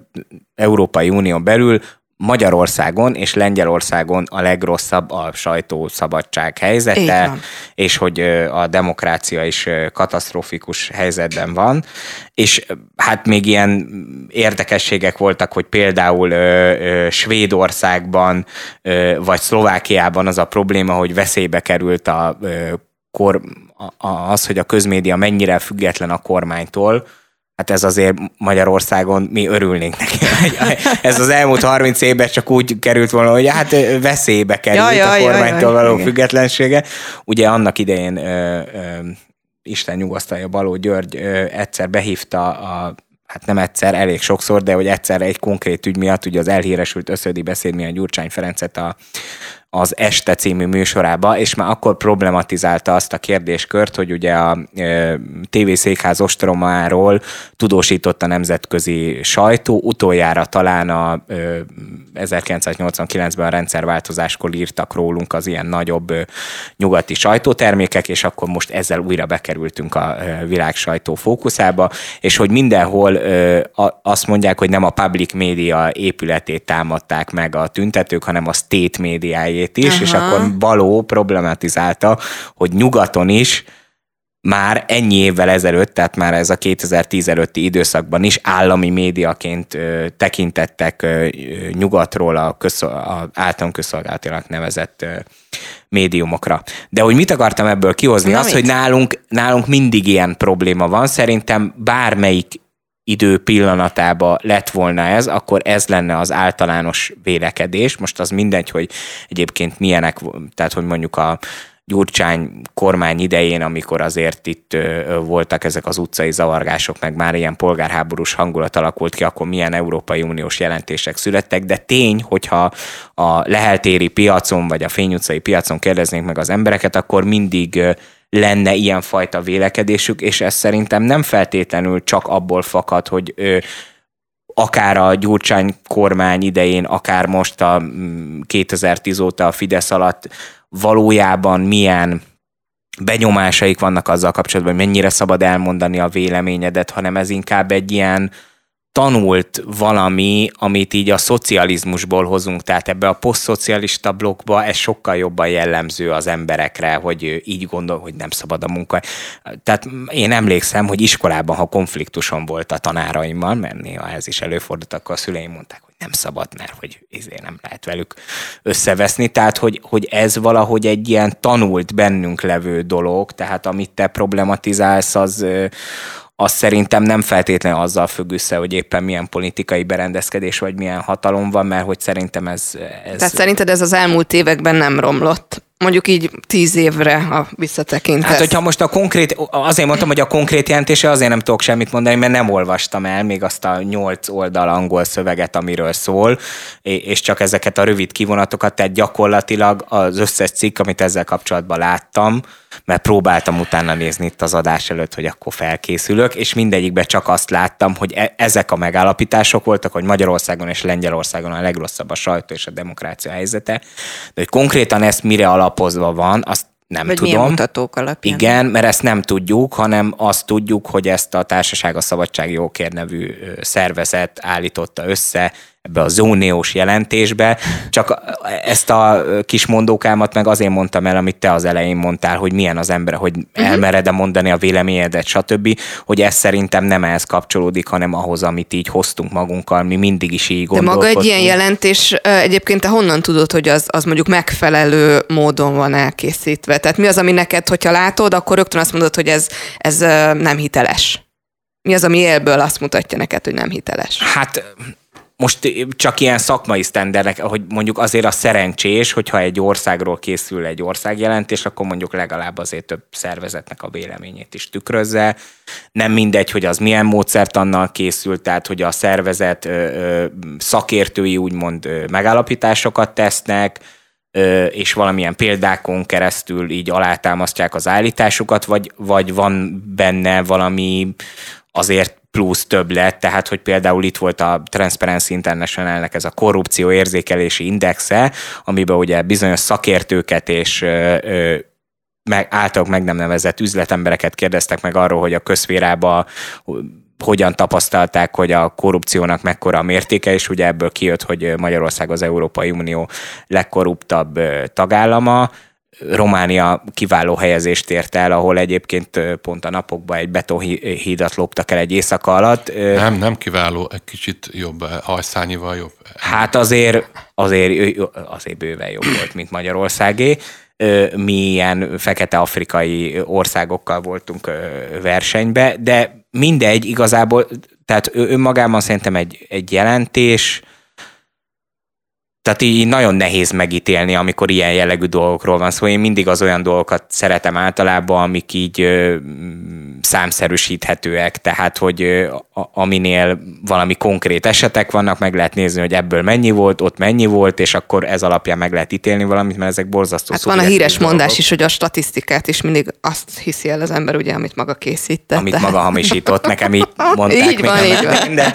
Európai Unió belül Magyarországon és Lengyelországon a legrosszabb a sajtószabadság helyzete, és hogy a demokrácia is katasztrofikus helyzetben van. És hát még ilyen érdekességek voltak, hogy például Svédországban vagy Szlovákiában az a probléma, hogy veszélybe került a kor, az, hogy a közmédia mennyire független a kormánytól, hát ez azért Magyarországon mi örülnénk neki. ez az elmúlt 30 évben csak úgy került volna, hogy hát veszélybe került ja, ja, a kormánytól való ja, függetlensége. Ugye annak idején ö, ö, Isten nyugasztalja Baló György ö, egyszer behívta a hát nem egyszer, elég sokszor, de hogy egyszer egy konkrét ügy miatt, ugye az elhíresült összödi beszéd miatt Gyurcsány Ferencet a, az Este című műsorába, és már akkor problematizálta azt a kérdéskört, hogy ugye a TV Székház ostromáról tudósított a nemzetközi sajtó, utoljára talán a 1989-ben a rendszerváltozáskor írtak rólunk az ilyen nagyobb nyugati sajtótermékek, és akkor most ezzel újra bekerültünk a világ sajtó fókuszába, és hogy mindenhol azt mondják, hogy nem a public média épületét támadták meg a tüntetők, hanem a state médiájét is, Aha. és akkor Baló problematizálta, hogy nyugaton is már ennyi évvel ezelőtt, tehát már ez a 2010 előtti időszakban is állami médiaként ö, tekintettek ö, nyugatról a, közszol, a általán közszolgálatilag nevezett ö, médiumokra. De hogy mit akartam ebből kihozni, Na az, mit? hogy nálunk, nálunk mindig ilyen probléma van. Szerintem bármelyik idő pillanatába lett volna ez, akkor ez lenne az általános vélekedés. Most az mindegy, hogy egyébként milyenek, tehát hogy mondjuk a Gyurcsány kormány idején, amikor azért itt voltak ezek az utcai zavargások, meg már ilyen polgárháborús hangulat alakult ki, akkor milyen Európai Uniós jelentések születtek, de tény, hogyha a leheltéri piacon, vagy a Fény utcai piacon kérdeznénk meg az embereket, akkor mindig lenne ilyenfajta vélekedésük, és ez szerintem nem feltétlenül csak abból fakad, hogy akár a Gyurcsány kormány idején, akár most a 2010 mm, óta a Fidesz alatt valójában milyen benyomásaik vannak azzal kapcsolatban, hogy mennyire szabad elmondani a véleményedet, hanem ez inkább egy ilyen tanult valami, amit így a szocializmusból hozunk, tehát ebbe a posztszocialista blokkba ez sokkal jobban jellemző az emberekre, hogy így gondol, hogy nem szabad a munka. Tehát én emlékszem, hogy iskolában, ha konfliktusom volt a tanáraimmal, mert néha ez is előfordult, akkor a szüleim mondták, hogy nem szabad, mert hogy ezért nem lehet velük összeveszni. Tehát, hogy, hogy ez valahogy egy ilyen tanult bennünk levő dolog, tehát amit te problematizálsz, az, az szerintem nem feltétlenül azzal függ össze, hogy éppen milyen politikai berendezkedés vagy milyen hatalom van, mert hogy szerintem ez... ez... Tehát szerinted ez az elmúlt években nem romlott? Mondjuk így tíz évre, ha visszatekintesz. Hát, hogyha most a konkrét, azért mondtam, hogy a konkrét jelentése azért nem tudok semmit mondani, mert nem olvastam el még azt a nyolc oldal angol szöveget, amiről szól, és csak ezeket a rövid kivonatokat, tehát gyakorlatilag az összes cikk, amit ezzel kapcsolatban láttam, mert próbáltam utána nézni itt az adás előtt, hogy akkor felkészülök, és mindegyikben csak azt láttam, hogy e- ezek a megállapítások voltak, hogy Magyarországon és Lengyelországon a legrosszabb a sajtó és a demokrácia helyzete, de hogy konkrétan ezt mire alapozva van, azt nem Vagy tudom. mutatók alapján? Igen, mert ezt nem tudjuk, hanem azt tudjuk, hogy ezt a Társaság a Szabadsági Jókér nevű szervezet állította össze ebbe a zóniós jelentésbe. Csak ezt a kis mondókámat meg azért mondtam el, amit te az elején mondtál, hogy milyen az ember, hogy uh-huh. elmered-e mondani a véleményedet, stb., hogy ez szerintem nem ehhez kapcsolódik, hanem ahhoz, amit így hoztunk magunkkal, mi mindig is így De maga egy ilyen jelentés, egyébként te honnan tudod, hogy az, az mondjuk megfelelő módon van elkészítve? Tehát mi az, ami neked, hogyha látod, akkor rögtön azt mondod, hogy ez, ez nem hiteles? Mi az, ami élből azt mutatja neked, hogy nem hiteles? Hát most csak ilyen szakmai sztenderek, hogy mondjuk azért a szerencsés, hogyha egy országról készül egy országjelentés, akkor mondjuk legalább azért több szervezetnek a véleményét is tükrözze. Nem mindegy, hogy az milyen módszert annal készült, tehát hogy a szervezet szakértői úgymond megállapításokat tesznek, és valamilyen példákon keresztül így alátámasztják az állításukat, vagy, vagy van benne valami azért plusz többlet, tehát hogy például itt volt a Transparency Internationalnek ez a korrupció érzékelési indexe, amiben ugye bizonyos szakértőket és meg, általuk meg nem nevezett üzletembereket kérdeztek meg arról, hogy a közférába hogyan tapasztalták, hogy a korrupciónak mekkora a mértéke, és ugye ebből kijött, hogy Magyarország az Európai Unió legkorruptabb tagállama, Románia kiváló helyezést ért el, ahol egyébként pont a napokban egy betonhídat loptak el egy éjszaka alatt. Nem, nem kiváló, egy kicsit jobb, hajszányival jobb. Hát azért, azért, azért bőven jobb volt, mint Magyarországé. Mi ilyen fekete-afrikai országokkal voltunk versenybe, de mindegy, igazából, tehát önmagában szerintem egy, egy jelentés, tehát így nagyon nehéz megítélni, amikor ilyen jellegű dolgokról van szó. Szóval én mindig az olyan dolgokat szeretem általában, amik így ö, számszerűsíthetőek, tehát hogy ö, aminél valami konkrét esetek vannak, meg lehet nézni, hogy ebből mennyi volt, ott mennyi volt, és akkor ez alapján meg lehet ítélni valamit, mert ezek borzasztó Hát van a híres dolgok. mondás is, hogy a statisztikát is mindig azt hiszi el az ember, ugye, amit maga készített. Amit maga hamisított, nekem így mondták. így van, így van. De,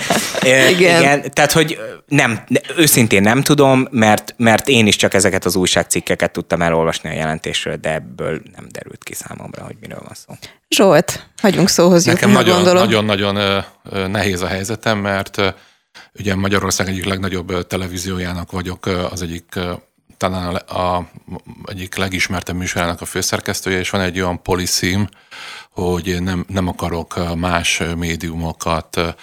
igen. igen. Tehát, hogy nem, őszintén nem tudom, mert, mert én is csak ezeket az újságcikkeket tudtam elolvasni a jelentésről, de ebből nem derült ki számomra, hogy miről van szó. Zsolt, hagyjunk szóhoz Nekem nagyon-nagyon nehéz a helyzetem, mert ugye Magyarország egyik legnagyobb televíziójának vagyok, az egyik talán a, a egyik legismertebb műsorának a főszerkesztője, és van egy olyan policím, hogy nem, nem akarok más médiumokat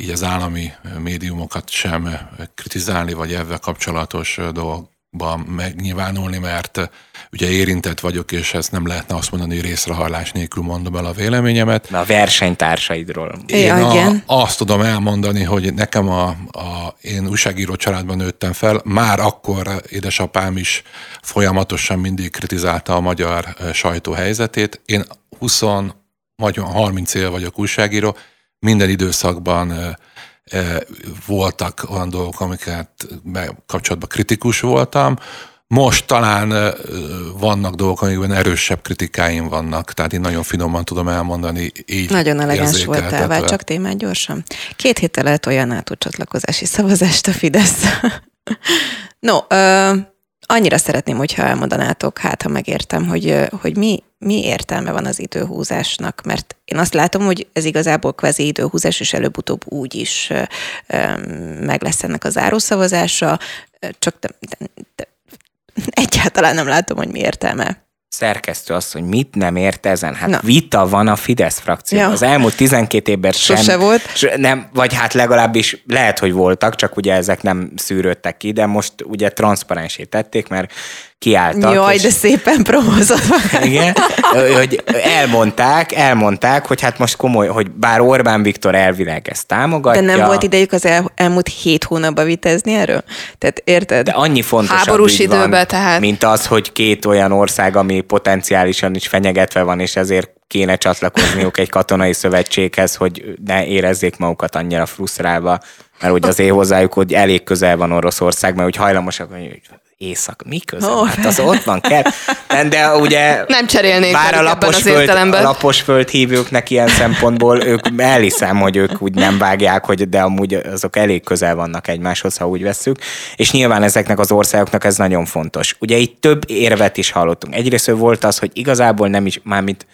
így az állami médiumokat sem kritizálni, vagy ezzel kapcsolatos dolgokban megnyilvánulni, mert ugye érintett vagyok, és ezt nem lehetne azt mondani, hogy részrehajlás nélkül mondom el a véleményemet. Na, a versenytársaidról. Én a, azt tudom elmondani, hogy nekem a, a, én újságíró családban nőttem fel, már akkor édesapám is folyamatosan mindig kritizálta a magyar sajtó helyzetét. Én 20, vagy 30 éve vagyok újságíró, minden időszakban voltak olyan dolgok, amiket kapcsolatban kritikus voltam. Most talán vannak dolgok, amikben erősebb kritikáim vannak, tehát én nagyon finoman tudom elmondani így Nagyon elegáns voltál, vár csak témát gyorsan. Két héttel lehet olyan NATO csatlakozási szavazást a Fidesz. no, ö, annyira szeretném, hogyha elmondanátok, hát ha megértem, hogy, hogy mi, mi értelme van az időhúzásnak, mert én azt látom, hogy ez igazából kvázi időhúzás, és előbb-utóbb úgy is meg lesz ennek a zárószavazása, csak de, de, de, egyáltalán nem látom, hogy mi értelme szerkesztő azt, hogy mit nem ért ezen. Hát Na. vita van a Fidesz frakció. Ja. Az elmúlt 12 évben sem. Sose volt. Nem, vagy hát legalábbis lehet, hogy voltak, csak ugye ezek nem szűrődtek ki, de most ugye transzparensé tették, mert kiálltak. Jaj, és, de szépen promózott. Igen, hogy elmondták, elmondták, hogy hát most komoly, hogy bár Orbán Viktor elvileg ezt támogatja. De nem volt idejük az el, elmúlt hét hónapban vitezni erről? Tehát érted? De annyi fontosabb Háborús időben van, tehát. mint az, hogy két olyan ország, ami potenciálisan is fenyegetve van, és ezért kéne csatlakozniuk egy katonai szövetséghez, hogy ne érezzék magukat annyira frusztrálva, mert ugye azért hozzájuk, hogy elég közel van Oroszország, mert úgy hajlamosak, hogy éjszak, mi köze? Oh, hát az ott van kell. De ugye nem cserélnék bár a lapos, föld, a lapos föld hívőknek ilyen szempontból, ők elhiszem, hogy ők úgy nem vágják, hogy de amúgy azok elég közel vannak egymáshoz, ha úgy vesszük. És nyilván ezeknek az országoknak ez nagyon fontos. Ugye itt több érvet is hallottunk. Egyrészt volt az, hogy igazából nem is, mármint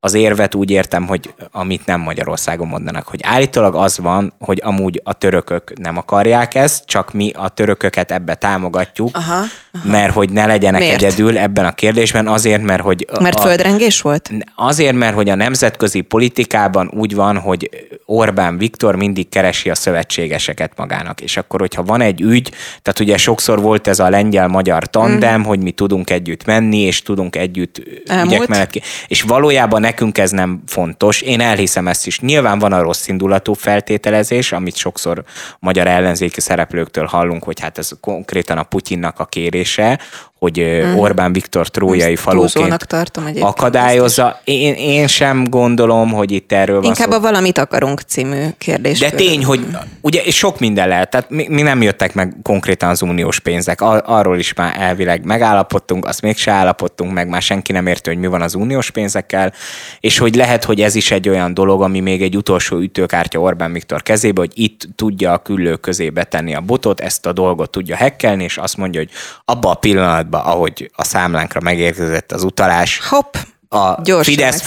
az érvet úgy értem, hogy amit nem Magyarországon mondanak, hogy állítólag az van, hogy amúgy a törökök nem akarják ezt, csak mi a törököket ebbe támogatjuk, aha, aha. mert hogy ne legyenek Miért? egyedül ebben a kérdésben, azért, mert hogy... Mert a, földrengés volt? Azért, mert hogy a nemzetközi politikában úgy van, hogy Orbán Viktor mindig keresi a szövetségeseket magának, és akkor, hogyha van egy ügy, tehát ugye sokszor volt ez a lengyel-magyar tandem, mm. hogy mi tudunk együtt menni, és tudunk együtt Elmúlt. ügyek mellett ki, és valójában nekünk ez nem fontos. Én elhiszem ezt is. Nyilván van a rossz indulatú feltételezés, amit sokszor magyar ellenzéki szereplőktől hallunk, hogy hát ez konkrétan a Putyinnak a kérése, hogy uh-huh. Orbán Viktor trójai falóként tartom akadályozza. Én, én sem gondolom, hogy itt erről van Inkább szó. a Valamit akarunk című kérdés. De tény, hogy ugye sok minden lehet. Tehát mi, mi nem jöttek meg konkrétan az uniós pénzek. Arról is már elvileg megállapodtunk, azt mégse állapodtunk meg, már senki nem érti, hogy mi van az uniós pénzekkel, és hogy lehet, hogy ez is egy olyan dolog, ami még egy utolsó ütőkártya Orbán Viktor kezébe, hogy itt tudja a küllő közé betenni a botot, ezt a dolgot tudja hekkelni, és azt mondja, hogy abba a pillanat pillanatban, ahogy a számlánkra megérkezett az utalás, Hopp, a Gyorsan Fidesz lesz.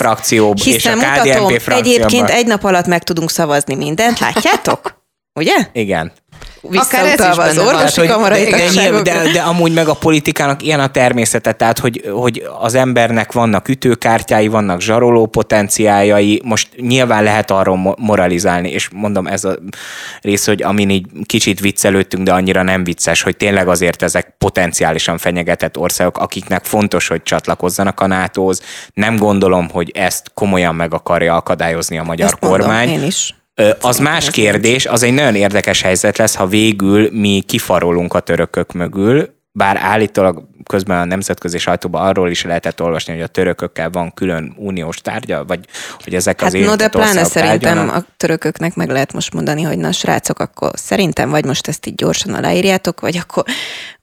és a KDNP frakcióban. Egyébként egy nap alatt meg tudunk szavazni mindent, látjátok? Ugye? Igen. Is az orvosi kamarai de, de, de, de, amúgy meg a politikának ilyen a természete, tehát hogy, hogy az embernek vannak ütőkártyái, vannak zsaroló potenciáljai, most nyilván lehet arról moralizálni, és mondom ez a rész, hogy amin így kicsit viccelődtünk, de annyira nem vicces, hogy tényleg azért ezek potenciálisan fenyegetett országok, akiknek fontos, hogy csatlakozzanak a NATO-hoz. Nem gondolom, hogy ezt komolyan meg akarja akadályozni a magyar ezt kormány. Mondom, én is Az más kérdés, az egy nagyon érdekes helyzet lesz, ha végül mi kifarolunk a törökök mögül, bár állítólag közben a nemzetközi sajtóban arról is lehetett olvasni, hogy a törökökkel van külön uniós tárgya, vagy hogy ezek az Hát no, de pláne szerintem a törököknek meg lehet most mondani, hogy na srácok, akkor szerintem vagy most ezt így gyorsan aláírjátok, vagy akkor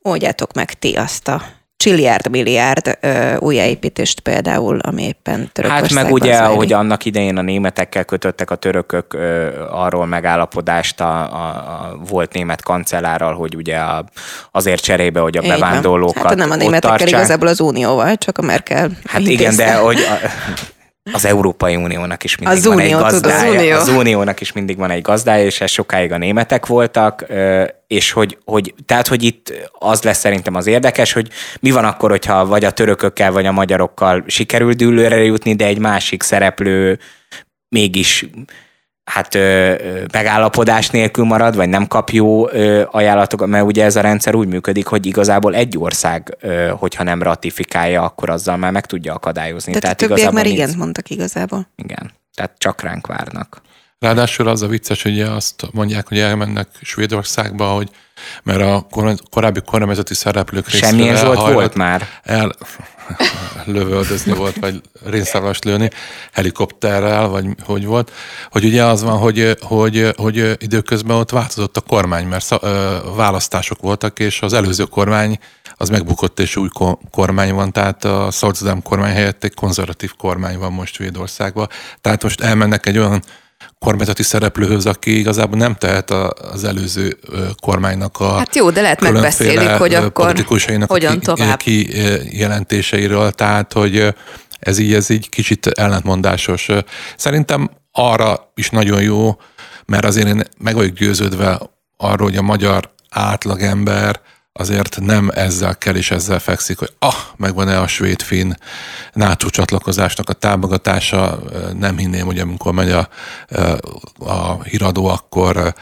oldjátok meg ti azt a csilliárd, milliárd ö, újjáépítést például, ami éppen Hát Törökországban meg ugye, zajlik. hogy annak idején a németekkel kötöttek a törökök ö, arról megállapodást a, a, a volt német kancellárral, hogy ugye a, azért cserébe, hogy a Így van. bevándorlókat Hát nem a németekkel, tartsák. igazából az Unióval, csak a Merkel Hát igen, de hogy a, az Európai Uniónak is mindig Az van Unió, egy tudod, az gazdája. Unió. Az Uniónak is mindig van egy gazdája, és ez sokáig a németek voltak, és hogy, hogy, tehát, hogy itt az lesz szerintem az érdekes, hogy mi van akkor, hogyha vagy a törökökkel, vagy a magyarokkal sikerül dűlőre jutni, de egy másik szereplő mégis hát ö, megállapodás nélkül marad, vagy nem kap jó ö, ajánlatokat, mert ugye ez a rendszer úgy működik, hogy igazából egy ország, ö, hogyha nem ratifikálja, akkor azzal már meg tudja akadályozni. Tehát a többiek már igent mondtak igazából. Igen, tehát csak ránk várnak. Ráadásul az a vicces, hogy azt mondják, hogy elmennek Svédországba, hogy mert a kor- korábbi kormányzati szereplők Semmilyen Zsolt volt már? El, lövöldözni volt, vagy rénszállást lőni, helikopterrel, vagy hogy volt, hogy ugye az van, hogy, hogy, hogy időközben ott változott a kormány, mert szá- ö, választások voltak, és az előző kormány az megbukott, és új ko- kormány van, tehát a Szolcadám kormány helyett egy konzervatív kormány van most Svédországban. Tehát most elmennek egy olyan kormányzati szereplőhöz, aki igazából nem tehet az előző kormánynak a Hát jó, de lehet megbeszélik, hogy akkor politikusainak hogyan a ki, tovább. ki jelentéseiről, tehát hogy ez így, ez így kicsit ellentmondásos. Szerintem arra is nagyon jó, mert azért én meg vagyok győződve arról, hogy a magyar átlagember azért nem ezzel kell és ezzel fekszik, hogy ah, megvan-e a svéd-finn NATO csatlakozásnak a támogatása, nem hinném, hogy amikor megy a, a híradó, akkor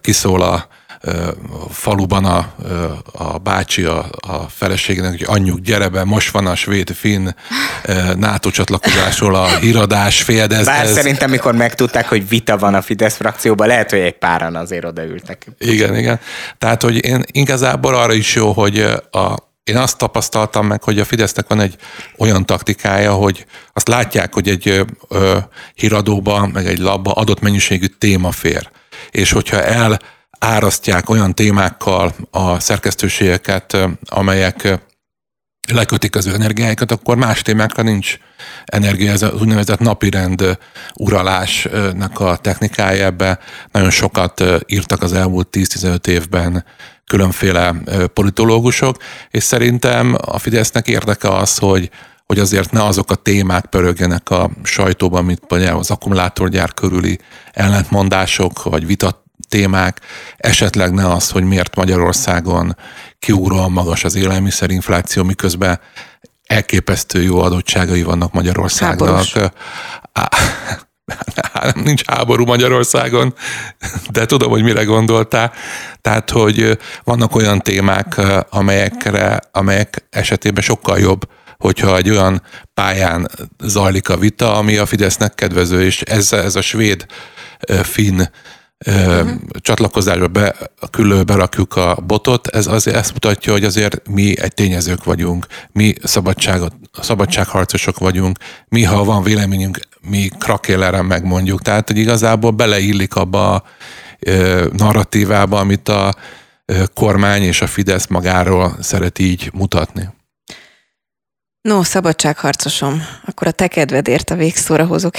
kiszól a faluban a, a bácsi a, a feleségnek, hogy anyjuk, gyere be, most van a svéd-finn NATO csatlakozásról a híradás, fél, ez, Bár ez, szerintem, mikor megtudták, hogy vita van a Fidesz frakcióban, lehet, hogy egy páran azért odaültek. Igen, igen. Tehát, hogy én igazából arra is jó, hogy a, én azt tapasztaltam meg, hogy a Fidesznek van egy olyan taktikája, hogy azt látják, hogy egy ö, híradóba, meg egy labba adott mennyiségű téma fér. És hogyha el árasztják olyan témákkal a szerkesztőségeket, amelyek lekötik az ő energiáikat, akkor más témákra nincs energia. Ez az úgynevezett napirend uralásnak a technikája ebbe. Nagyon sokat írtak az elmúlt 10-15 évben különféle politológusok, és szerintem a Fidesznek érdeke az, hogy hogy azért ne azok a témák pörögjenek a sajtóban, mint például az akkumulátorgyár körüli ellentmondások, vagy vita témák, esetleg ne az, hogy miért Magyarországon kiugróan magas az élelmiszerinfláció, miközben elképesztő jó adottságai vannak Magyarországnak. Háborús. Á, nem nincs háború Magyarországon, de tudom, hogy mire gondoltál. Tehát, hogy vannak olyan témák, amelyekre, amelyek esetében sokkal jobb, hogyha egy olyan pályán zajlik a vita, ami a Fidesznek kedvező, és ez, ez a svéd finn uh-huh. csatlakozásba be, külön berakjuk a botot, ez azért ezt mutatja, hogy azért mi egy tényezők vagyunk, mi szabadságot, szabadságharcosok vagyunk, mi, ha van véleményünk, mi krakéleren megmondjuk. Tehát, hogy igazából beleillik abba a narratívába, amit a kormány és a Fidesz magáról szeret így mutatni. No, szabadságharcosom, akkor a te kedvedért a végszóra hozok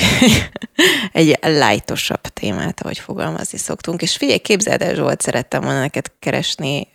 egy, lightosabb témát, ahogy fogalmazni szoktunk. És figyelj, képzeld el, Zsolt, szerettem volna neked keresni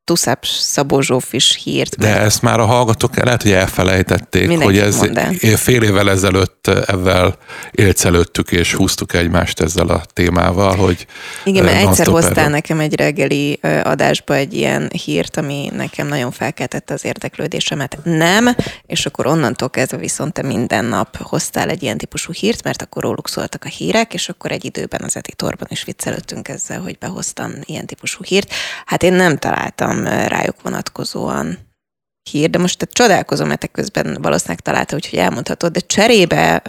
eh, Tuszáp Szabó Zsófis hírt. De ezt már a hallgatók lehet, hogy elfelejtették, Mindenki hogy ez mondd el. fél évvel ezelőtt ezzel élcelődtük és húztuk egymást ezzel a témával, hogy Igen, mert eh, egyszer hoztál erről. nekem egy reggeli ö, adásba egy ilyen hírt, ami nekem nagyon felkeltette az érdeklődésemet. Nem, és akkor onnantól kezdve viszont te minden nap hoztál egy ilyen típusú hírt, mert akkor róluk szóltak a hírek, és akkor egy időben az editorban is viccelődtünk ezzel, hogy behoztam ilyen típusú hírt. Hát én nem találtam ö, rájuk vonatkozóan hír, de most tehát csodálkozom, mert te közben valószínűleg találta, úgyhogy elmondhatod, de cserébe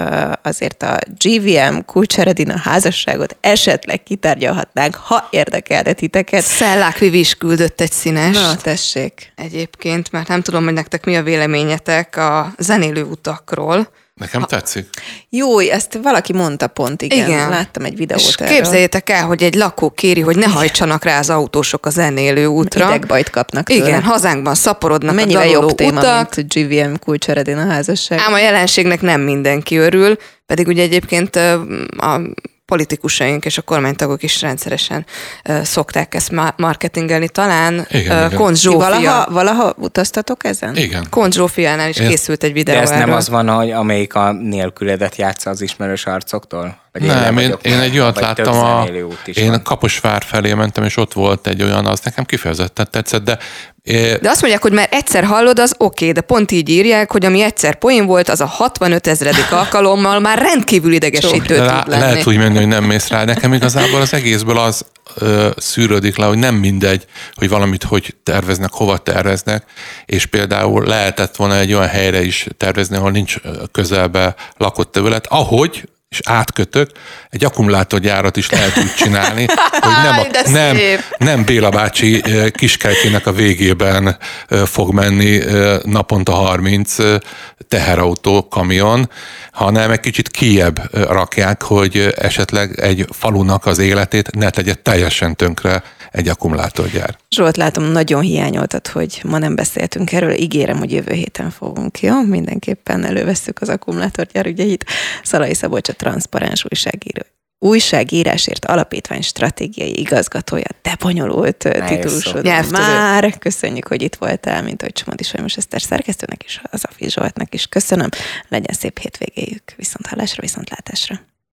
azért a GVM Kulcseredina házasságot esetleg kitárgyalhatnánk, ha érdekelne titeket. Szellák Vivi is küldött egy színes. Na, tessék. Egyébként, mert nem tudom, hogy nektek mi a véleményetek a zenélő utakról. Nekem tetszik. Jó, ezt valaki mondta pont, igen. igen. Láttam egy videót És erről. képzeljétek el, hogy egy lakó kéri, hogy ne hajtsanak rá az autósok a zenélő útra. Idegbajt kapnak tőle. Igen, hazánkban szaporodnak Mennyivel a jobb téma, utak. mint GVM kulcseredén a házasság. Ám a jelenségnek nem mindenki örül, pedig ugye egyébként a politikusaink és a kormánytagok is rendszeresen uh, szokták ezt marketingelni. Talán igen, uh, Zsófia. Valaha, valaha utaztatok ezen? Igen. Konz Zsófiánál is Én... készült egy videó De ez erről. nem az van, hogy amelyik a nélküledet játsza az ismerős arcoktól? Vagy nem, én, én egy olyat láttam, a, én van. Kaposvár felé mentem, és ott volt egy olyan, az nekem kifejezetten tetszett, de de azt mondják, hogy már egyszer hallod, az oké, okay, de pont így írják, hogy ami egyszer poén volt, az a 65 ezredik alkalommal már rendkívül idegesítő tud lenni. Lehet úgy menni, hogy nem mész rá. Nekem igazából az egészből az ö, szűrődik le, hogy nem mindegy, hogy valamit hogy terveznek, hova terveznek, és például lehetett volna egy olyan helyre is tervezni, ahol nincs közelbe lakott terület, ahogy és átkötök, egy akkumulátorgyárat is lehet úgy csinálni, hogy nem, a, nem, nem Béla bácsi kiskertjének a végében fog menni naponta 30 teherautó, kamion, hanem egy kicsit kiebb rakják, hogy esetleg egy falunak az életét ne tegye teljesen tönkre egy akkumulátorgyár. Zsolt, látom, nagyon hiányoltad, hogy ma nem beszéltünk erről. Ígérem, hogy jövő héten fogunk, jó? Mindenképpen elővesszük az akkumulátorgyár ügyeit. Szalai Szabolcs a transzparens újságíró újságírásért alapítvány stratégiai igazgatója, de bonyolult titulusod. Már köszönjük, hogy itt voltál, mint hogy Csomadi Sajmos Eszter szerkesztőnek is, az Afi Zsoltnak is köszönöm. Legyen szép hétvégéjük. Viszont hallásra, viszont látásra.